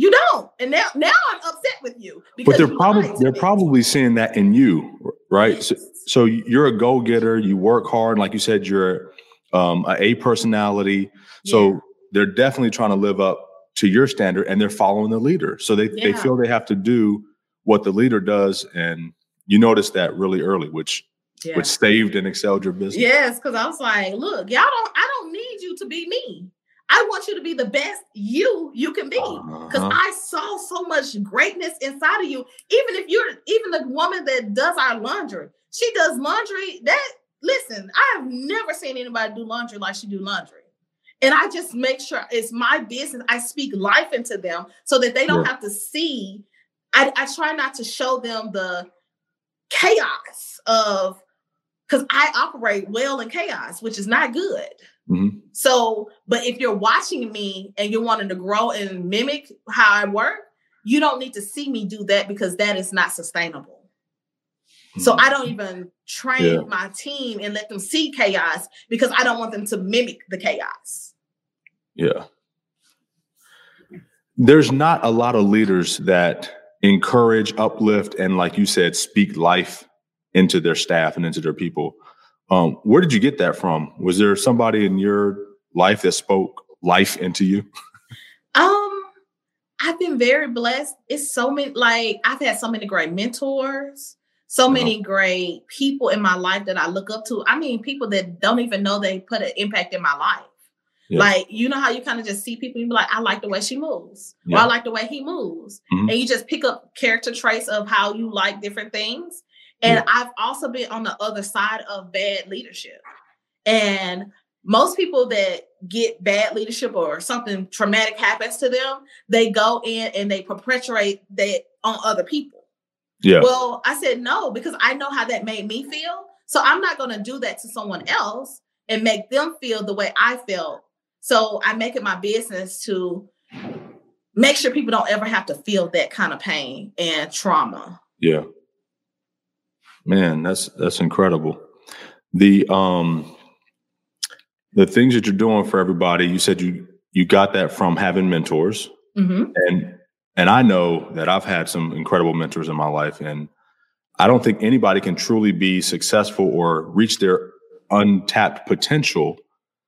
Speaker 2: you don't. And now now I'm upset with you.
Speaker 1: But they're probably they're me. probably seeing that in you, right? So, so you're a go-getter, you work hard, like you said, you're um, a A personality. So yeah. they're definitely trying to live up to your standard and they're following the leader. So they, yeah. they feel they have to do what the leader does. And you notice that really early, which yeah. which saved and excelled your business.
Speaker 2: Yes, because I was like, look, y'all don't, I don't need you to be me. I want you to be the best you you can be. Because uh-huh. I saw so much greatness inside of you. Even if you're even the woman that does our laundry, she does laundry. That listen, I have never seen anybody do laundry like she do laundry. And I just make sure it's my business. I speak life into them so that they don't yeah. have to see. I, I try not to show them the chaos of because I operate well in chaos, which is not good. Mm-hmm. So, but if you're watching me and you're wanting to grow and mimic how I work, you don't need to see me do that because that is not sustainable. So
Speaker 1: Mm.
Speaker 2: I don't even train
Speaker 1: Yeah.
Speaker 2: my team and let them see chaos because I don't want them to mimic the chaos.
Speaker 1: Yeah. There's not a lot of leaders that encourage, uplift, and like you said, speak life into their staff and into their people. Um, where did you get that from? Was there somebody in your life that spoke life into you?
Speaker 2: Um, I've been very blessed. It's so many like I've had so many great mentors, so
Speaker 1: Uh-huh.
Speaker 2: many great people in my life that I look up to. I mean, people that don't even know they put an impact in my life.
Speaker 1: Yeah.
Speaker 2: Like, you know how you kind of just see people and be like, I like the way she moves, or I like the way he moves.
Speaker 1: Mhm.
Speaker 2: And you just pick up character traits of how you like different things. And
Speaker 1: Yeah.
Speaker 2: I've also been on the other side of bad leadership. And most people that get bad leadership or something traumatic happens to them, they go in and they perpetuate that on other people.
Speaker 1: Yeah.
Speaker 2: Well, I said no because I know how that made me feel. So I'm not going to do that to someone else and make them feel the way I felt. So I make it my business to make sure people don't ever have to feel that kind of pain and trauma.
Speaker 1: Yeah. Man, that's that's incredible. The um the things that you're doing for everybody, you said you you got that from having mentors.
Speaker 2: Mhm.
Speaker 1: And and I know that I've had some incredible mentors in my life and I don't think anybody can truly be successful or reach their untapped potential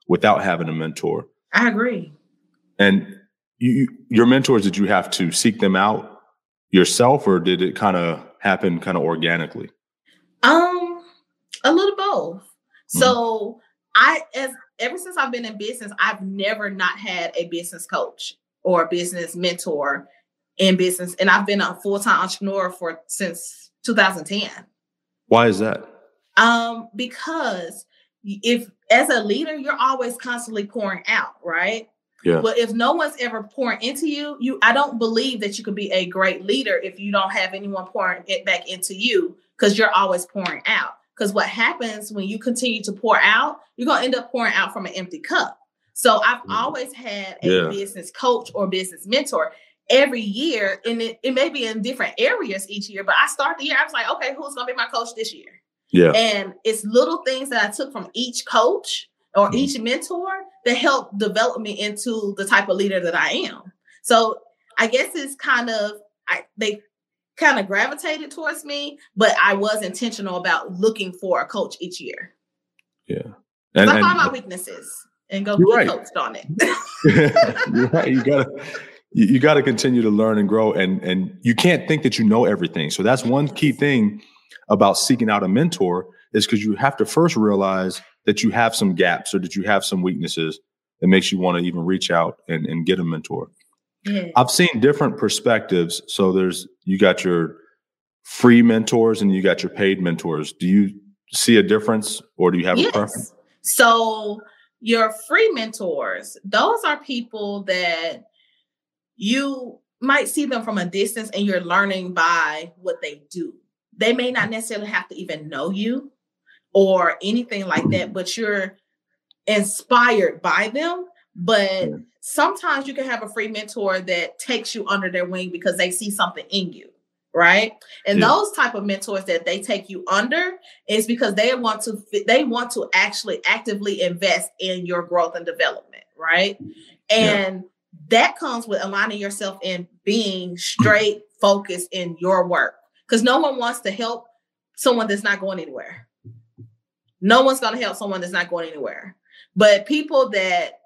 Speaker 1: without having a mentor.
Speaker 2: I agree.
Speaker 1: And you- your mentors, did you have to seek them out yourself, or did it kind of happen kind of organically?
Speaker 2: Um, a little both. So I, as ever since I've been in business, I've never not had a business coach or a business mentor in business, and I've been a full time entrepreneur for since 2010.
Speaker 1: Why is that?
Speaker 2: Um, because if as a leader, you're always constantly pouring out, right?
Speaker 1: Yeah.
Speaker 2: Well, if no one's ever pouring into you, you I don't believe that you could be a great leader if you don't have anyone pouring it back into you because you're always pouring out. Because what happens when you continue to pour out, you're gonna end up pouring out from an empty cup. So I've
Speaker 1: Mhm.
Speaker 2: always had a
Speaker 1: Yeah.
Speaker 2: business coach or business mentor every year, and it, it may be in different areas each year. But I start the year, I was like, okay, who's gonna be my coach this year?
Speaker 1: Yeah.
Speaker 2: And it's little things that I took from each coach or
Speaker 1: Mhm.
Speaker 2: each mentor that helped develop me into the type of leader that I am. So I guess it's kind of I they kind of gravitated towards me, but I was intentional about looking for a coach each year.
Speaker 1: Yeah. And,
Speaker 2: I find my weaknesses and go get
Speaker 1: right.
Speaker 2: coached on it.
Speaker 1: you're right. You gotta you, you gotta continue to learn and grow, and and you can't think that you know everything. So that's one key thing about seeking out a mentor is because you have to first realize that you have some gaps or that you have some weaknesses that makes you want to even reach out and, and get a mentor.
Speaker 2: yeah.
Speaker 1: I've seen different perspectives. So there's you got your free mentors and you got your paid mentors. Do you see a difference or do you have a preference?
Speaker 2: So your free mentors, those are people that you might see them from a distance and you're learning by what they do. They may not necessarily have to even know you or anything like that, but you're inspired by them. But. Sometimes you can have a free mentor that takes you under their wing because they see something in you right? And
Speaker 1: Yeah.
Speaker 2: those type of mentors that they take you under is because they want to they want to actually actively invest in your growth and development right? And that comes with aligning yourself and being straight focused in your work. Because no one wants to help someone that's not going anywhere. No one's going to help someone that's not going anywhere. But people that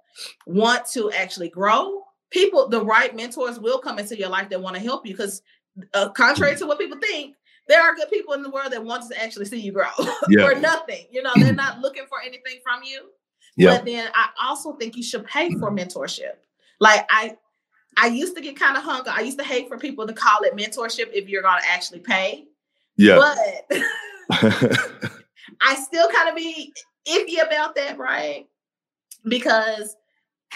Speaker 2: want to actually grow people the right mentors will come into your life that want to help you because uh, contrary to what people think there are good people in the world that want to actually see you grow
Speaker 1: Yeah.
Speaker 2: for nothing you know they're not looking for anything from you
Speaker 1: Yeah.
Speaker 2: but then i also think you should pay for mentorship like i i used to get kind of hung up. i used to hate for people to call it mentorship if you're going to actually pay
Speaker 1: Yeah.
Speaker 2: but I still kind of be iffy about that, right? Because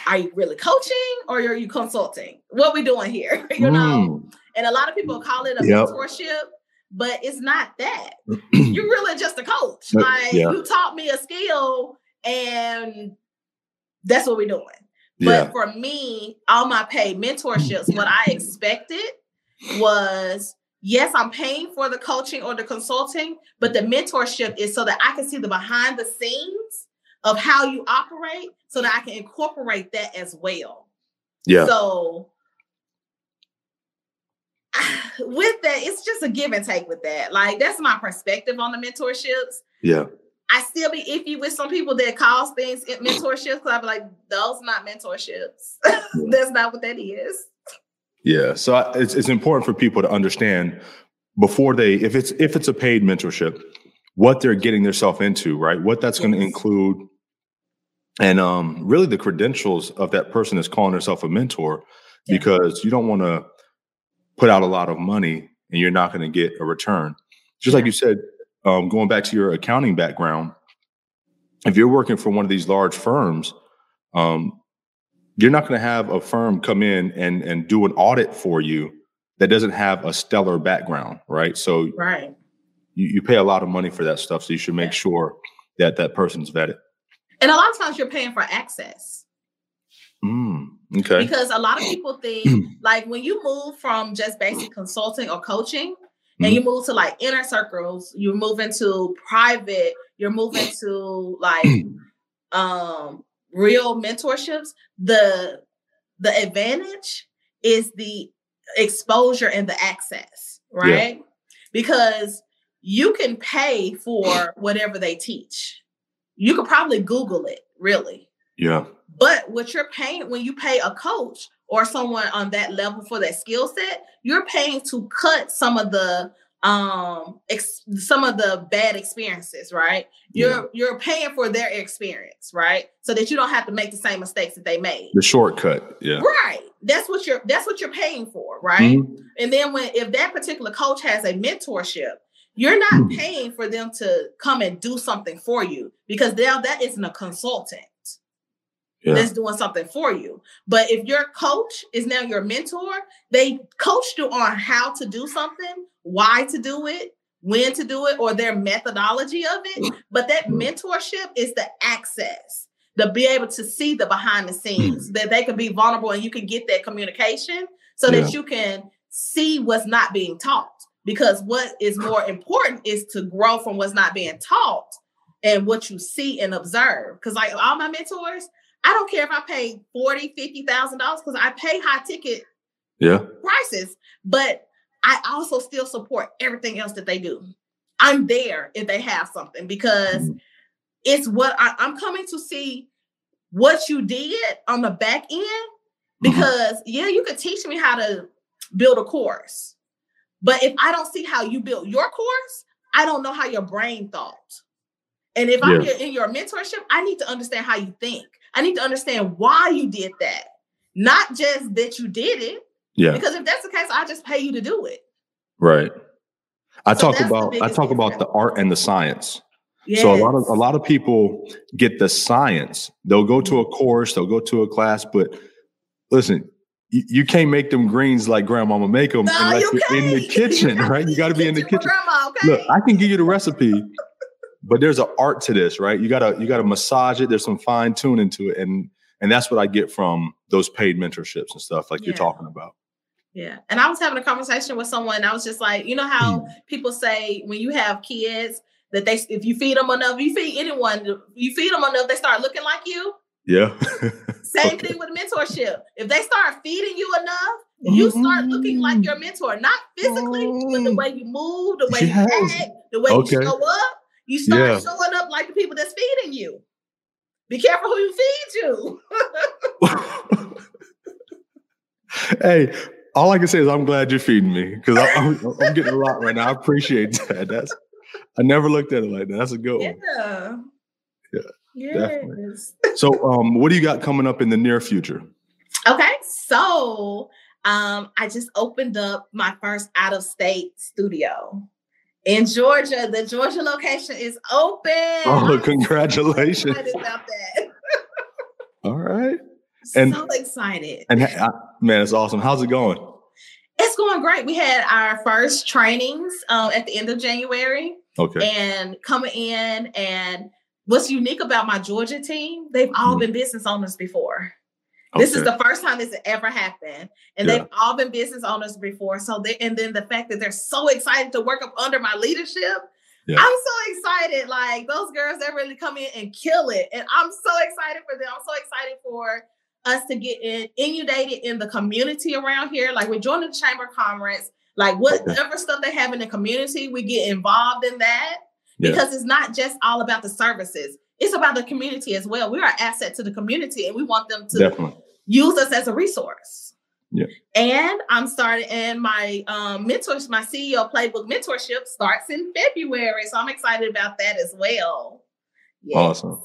Speaker 2: are you really coaching or are you consulting? What we doing here? you know,
Speaker 1: Mm.
Speaker 2: and a lot of people call it a
Speaker 1: Yep.
Speaker 2: mentorship, but it's not that. You're really just a coach. Like
Speaker 1: yeah.
Speaker 2: you taught me a skill and that's what we're doing.
Speaker 1: yeah.
Speaker 2: But for me, all my paid mentorships, what I expected was yes, I'm paying for the coaching or the consulting, but the mentorship is so that I can see the behind the scenes of how you operate so that I can incorporate that as well.
Speaker 1: Yeah.
Speaker 2: So with that, it's just a give and take with that. Like that's my perspective on the mentorships.
Speaker 1: Yeah.
Speaker 2: I still be iffy with some people that calls things mentorships because I be like, those not mentorships. that's not what that is.
Speaker 1: Yeah. So I, it's it's important for people to understand before they if it's if it's a paid mentorship, what they're getting themselves into, right? What that's yes. going to include and um, really the credentials of that person that's calling herself a mentor yeah. because you don't want to put out a lot of money and you're not going to get a return just yeah. like you said um, going back to your accounting background if you're working for one of these large firms um, you're not going to have a firm come in and and do an audit for you that doesn't have a stellar background right so
Speaker 2: right
Speaker 1: you, you pay a lot of money for that stuff so you should make yeah. sure that that person's vetted
Speaker 2: and a lot of times you're paying for access.
Speaker 1: Mm, okay.
Speaker 2: Because a lot of people think like when you move from just basic consulting or coaching mm. and you move to like inner circles, you move into private, you're moving to like um real mentorships, the the advantage is the exposure and the access, right? Yeah. Because you can pay for whatever they teach you could probably Google it, really.
Speaker 1: Yeah.
Speaker 2: But what you're paying when you pay a coach or someone on that level for that skill set, you're paying to cut some of the um ex- some of the bad experiences, right? You're yeah. you're paying for their experience, right? So that you don't have to make the same mistakes that they made.
Speaker 1: The shortcut, yeah.
Speaker 2: Right. That's what you're that's what you're paying for, right? Mm-hmm. And then when if that particular coach has a mentorship, you're not hmm. paying for them to come and do something for you because now that isn't a consultant yeah. that's doing something for you. But if your coach is now your mentor, they coached you on how to do something, why to do it, when to do it, or their methodology of it. But that hmm. mentorship is the access to be able to see the behind the scenes, hmm. that they can be vulnerable and you can get that communication so yeah. that you can see what's not being taught because what is more important is to grow from what's not being taught and what you see and observe. Because like all my mentors, I don't care if I pay forty, fifty thousand dollars because I pay high ticket
Speaker 1: yeah
Speaker 2: prices, but I also still support everything else that they do. I'm there if they have something because mm-hmm. it's what I, I'm coming to see what you did on the back end. Mm-hmm. Because mm-hmm. yeah, you could teach me how to build a course but if I don't see how you built your course, I don't know how your brain thought. And if I'm in your mentorship, I need to understand how you think. I need to understand why you did that, not just that you did it.
Speaker 1: Yeah.
Speaker 2: Because if that's the case, I just pay you to do it.
Speaker 1: Right. I so talk about I talk about the art and the science. Yes. So a lot of a lot of people get the science. They'll go to a course, they'll go to a class, but listen, you, can't make them greens like grandmama make them
Speaker 2: no,
Speaker 1: unless
Speaker 2: you
Speaker 1: are in the kitchen, right? You got to be in the kitchen. Grandma, okay? Look, I can give you the recipe, but there's an art to this, right? You gotta you gotta massage it. There's some fine tuning to it, and and that's what I get from those paid mentorships and stuff like yeah. you're talking about.
Speaker 2: Yeah. And I was having a conversation with someone. I was just like, you know how mm. people say when you have kids that they if you feed them enough, you feed anyone, you feed them enough, they start looking like you.
Speaker 1: Yeah.
Speaker 2: Same thing with mentorship. If they start feeding you enough, you mm-hmm. start looking like your mentor, not physically, but the mm-hmm. way you move, the way yes. you act, the way okay. you show up. You start yeah. showing up like the people that's feeding you. Be careful who you feed you.
Speaker 1: hey, all I can say is I'm glad you're feeding me because I'm, I'm, getting a lot right now. I appreciate that. That's I never looked at it like that. That's a good
Speaker 2: yeah.
Speaker 1: one. Yes. Definitely. So, um, what do you got coming up in the near future?
Speaker 2: Okay, so um, I just opened up my first out of state studio in Georgia. The Georgia location is open.
Speaker 1: Oh, congratulations!
Speaker 2: So about that.
Speaker 1: All right,
Speaker 2: and so excited.
Speaker 1: And uh, man, it's awesome. How's it going?
Speaker 2: It's going great. We had our first trainings um, at the end of January.
Speaker 1: Okay.
Speaker 2: And coming in and what's unique about my Georgia team, they've all mm. been business owners before. Okay. This is the first time this has ever happened. And yeah. they've all been business owners before. So they and then the fact that they're so excited to work up under my leadership. Yeah. I'm so excited. Like those girls that really come in and kill it. And I'm so excited for them. I'm so excited for us to get in, inundated in the community around here. Like we're joining the Chamber of Commerce. Like whatever okay. stuff they have in the community, we get involved in that yeah. because it's not just all about the services it's about the community as well. We're an asset to the community and we want them to Definitely. use us as a resource.
Speaker 1: Yeah.
Speaker 2: And I'm starting and my um mentors, my CEO playbook mentorship starts in February. So I'm excited about that as well.
Speaker 1: Yes. Awesome.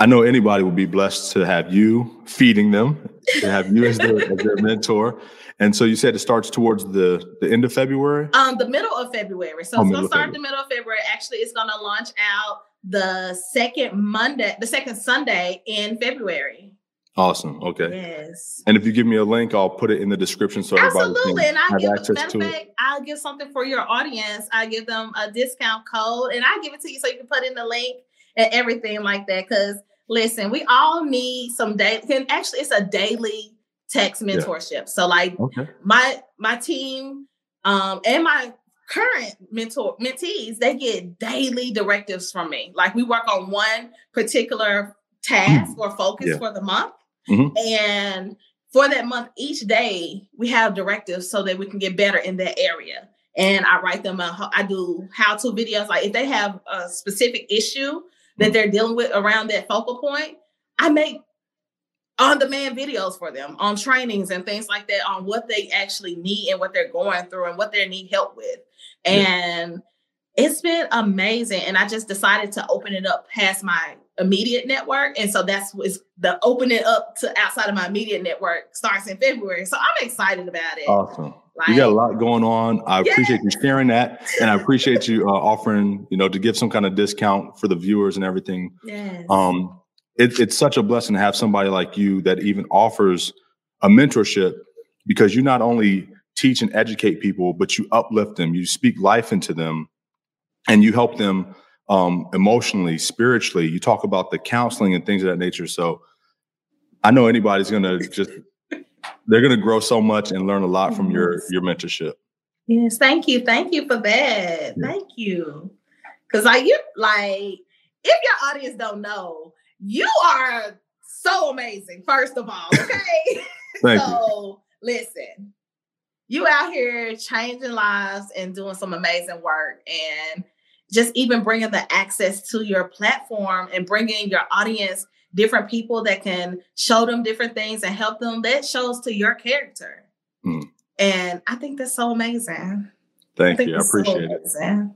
Speaker 1: I know anybody will be blessed to have you feeding them, to have you as their, as their mentor. And so you said it starts towards the the end of February?
Speaker 2: Um, the middle of February. So oh, it's gonna start the middle of February. Actually, it's gonna launch out the second Monday, the second Sunday in February.
Speaker 1: Awesome. Okay.
Speaker 2: Yes.
Speaker 1: And if you give me a link, I'll put it in the description so
Speaker 2: absolutely. and I give matter of fact, I'll give something for your audience. I give them a discount code, and I give it to you so you can put in the link and everything like that. Because listen, we all need some day. And actually, it's a daily text mentorship. Yeah. So like okay. my my team um and my current mentor mentees, they get daily directives from me. Like we work on one particular task mm-hmm. or focus yeah. for the month. Mm-hmm. And for that month, each day we have directives so that we can get better in that area. And I write them, a, I do how to videos. Like if they have a specific issue that they're dealing with around that focal point, I make on demand videos for them on trainings and things like that on what they actually need and what they're going through and what they need help with. And yeah. it's been amazing. And I just decided to open it up past my immediate network. And so that's was the opening up to outside of my immediate network starts in February. So I'm excited about it.
Speaker 1: Awesome. Like, you got a lot going on. I yeah. appreciate you sharing that, and I appreciate you uh, offering, you know, to give some kind of discount for the viewers and everything.
Speaker 2: Yes.
Speaker 1: Um, it, it's such a blessing to have somebody like you that even offers a mentorship because you not only teach and educate people, but you uplift them, you speak life into them, and you help them um, emotionally, spiritually. You talk about the counseling and things of that nature. So I know anybody's going to just they're going to grow so much and learn a lot from your your mentorship.
Speaker 2: Yes, thank you, thank you for that. Yeah. Thank you, because like you like if your audience don't know, you are so amazing. First of all, okay.
Speaker 1: thank
Speaker 2: so you. listen, you out here changing lives and doing some amazing work and just even bringing the access to your platform and bringing your audience different people that can show them different things and help them that shows to your character. Mm. and i think that's so amazing.
Speaker 1: Thank I you. I appreciate so it.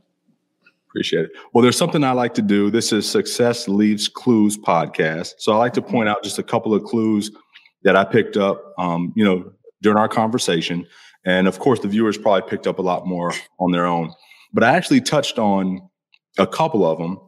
Speaker 1: appreciate it. Well there's something i like to do. This is success leaves clues podcast. So i like to point out just a couple of clues that i picked up um, you know during our conversation. And of course, the viewers probably picked up a lot more on their own. But I actually touched on a couple of them.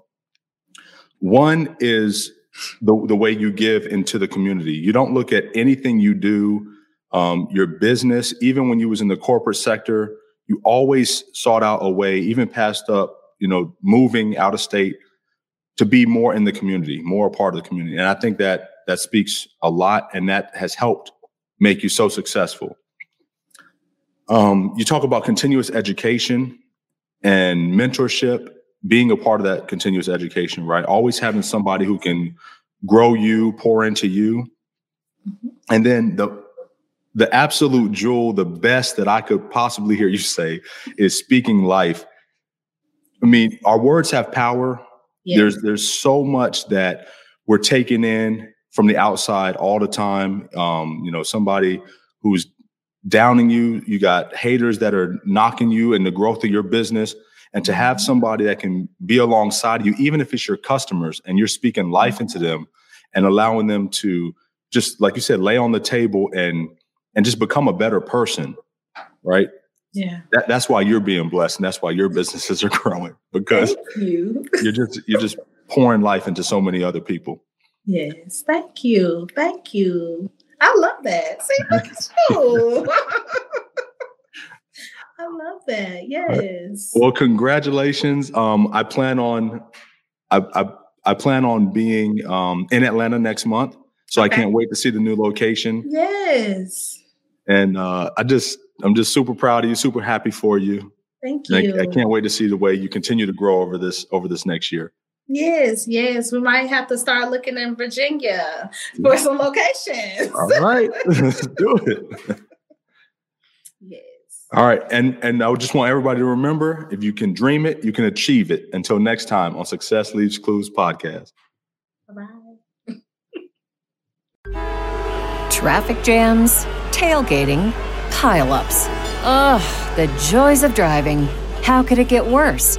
Speaker 1: One is the, the way you give into the community. You don't look at anything you do, um, your business, even when you was in the corporate sector, you always sought out a way, even past up, you know, moving out of state to be more in the community, more a part of the community. And I think that that speaks a lot and that has helped make you so successful. Um, you talk about continuous education and mentorship, being a part of that continuous education, right? Always having somebody who can grow you, pour into you. Mm-hmm. And then the the absolute jewel, the best that I could possibly hear you say is speaking life. I mean, our words have power. Yeah. There's there's so much that we're taking in from the outside all the time. Um, you know, somebody who's downing you. You got haters that are knocking you and the growth of your business. And to have somebody that can be alongside you, even if it's your customers and you're speaking life into them and allowing them to just, like you said, lay on the table and and just become a better person, right?
Speaker 2: Yeah.
Speaker 1: That, that's why you're being blessed and that's why your businesses are growing because
Speaker 2: you.
Speaker 1: you're just you're just pouring life into so many other people.
Speaker 2: Yes. Thank you. Thank you. I love that. See, look at you. I love that. Yes.
Speaker 1: Well, congratulations. Um, I plan on, I, I, I plan on being um, in Atlanta next month. So
Speaker 2: Okay.
Speaker 1: I can't wait to see the new location.
Speaker 2: Yes.
Speaker 1: And uh, I just, I'm just super proud of you, super happy for you.
Speaker 2: Thank you.
Speaker 1: I, I can't wait to see the way you continue to grow over this over this next year.
Speaker 2: Yes, yes. We might have to start looking in Virginia for some locations.
Speaker 1: All right, let's do it.
Speaker 2: Yes.
Speaker 1: All right, and and I just want everybody to remember: if you can dream it, you can achieve it. Until next time on Success Leaves Clues podcast.
Speaker 2: Bye.
Speaker 3: Traffic jams, tailgating, pileups. Ugh, the joys of driving. How could it get worse?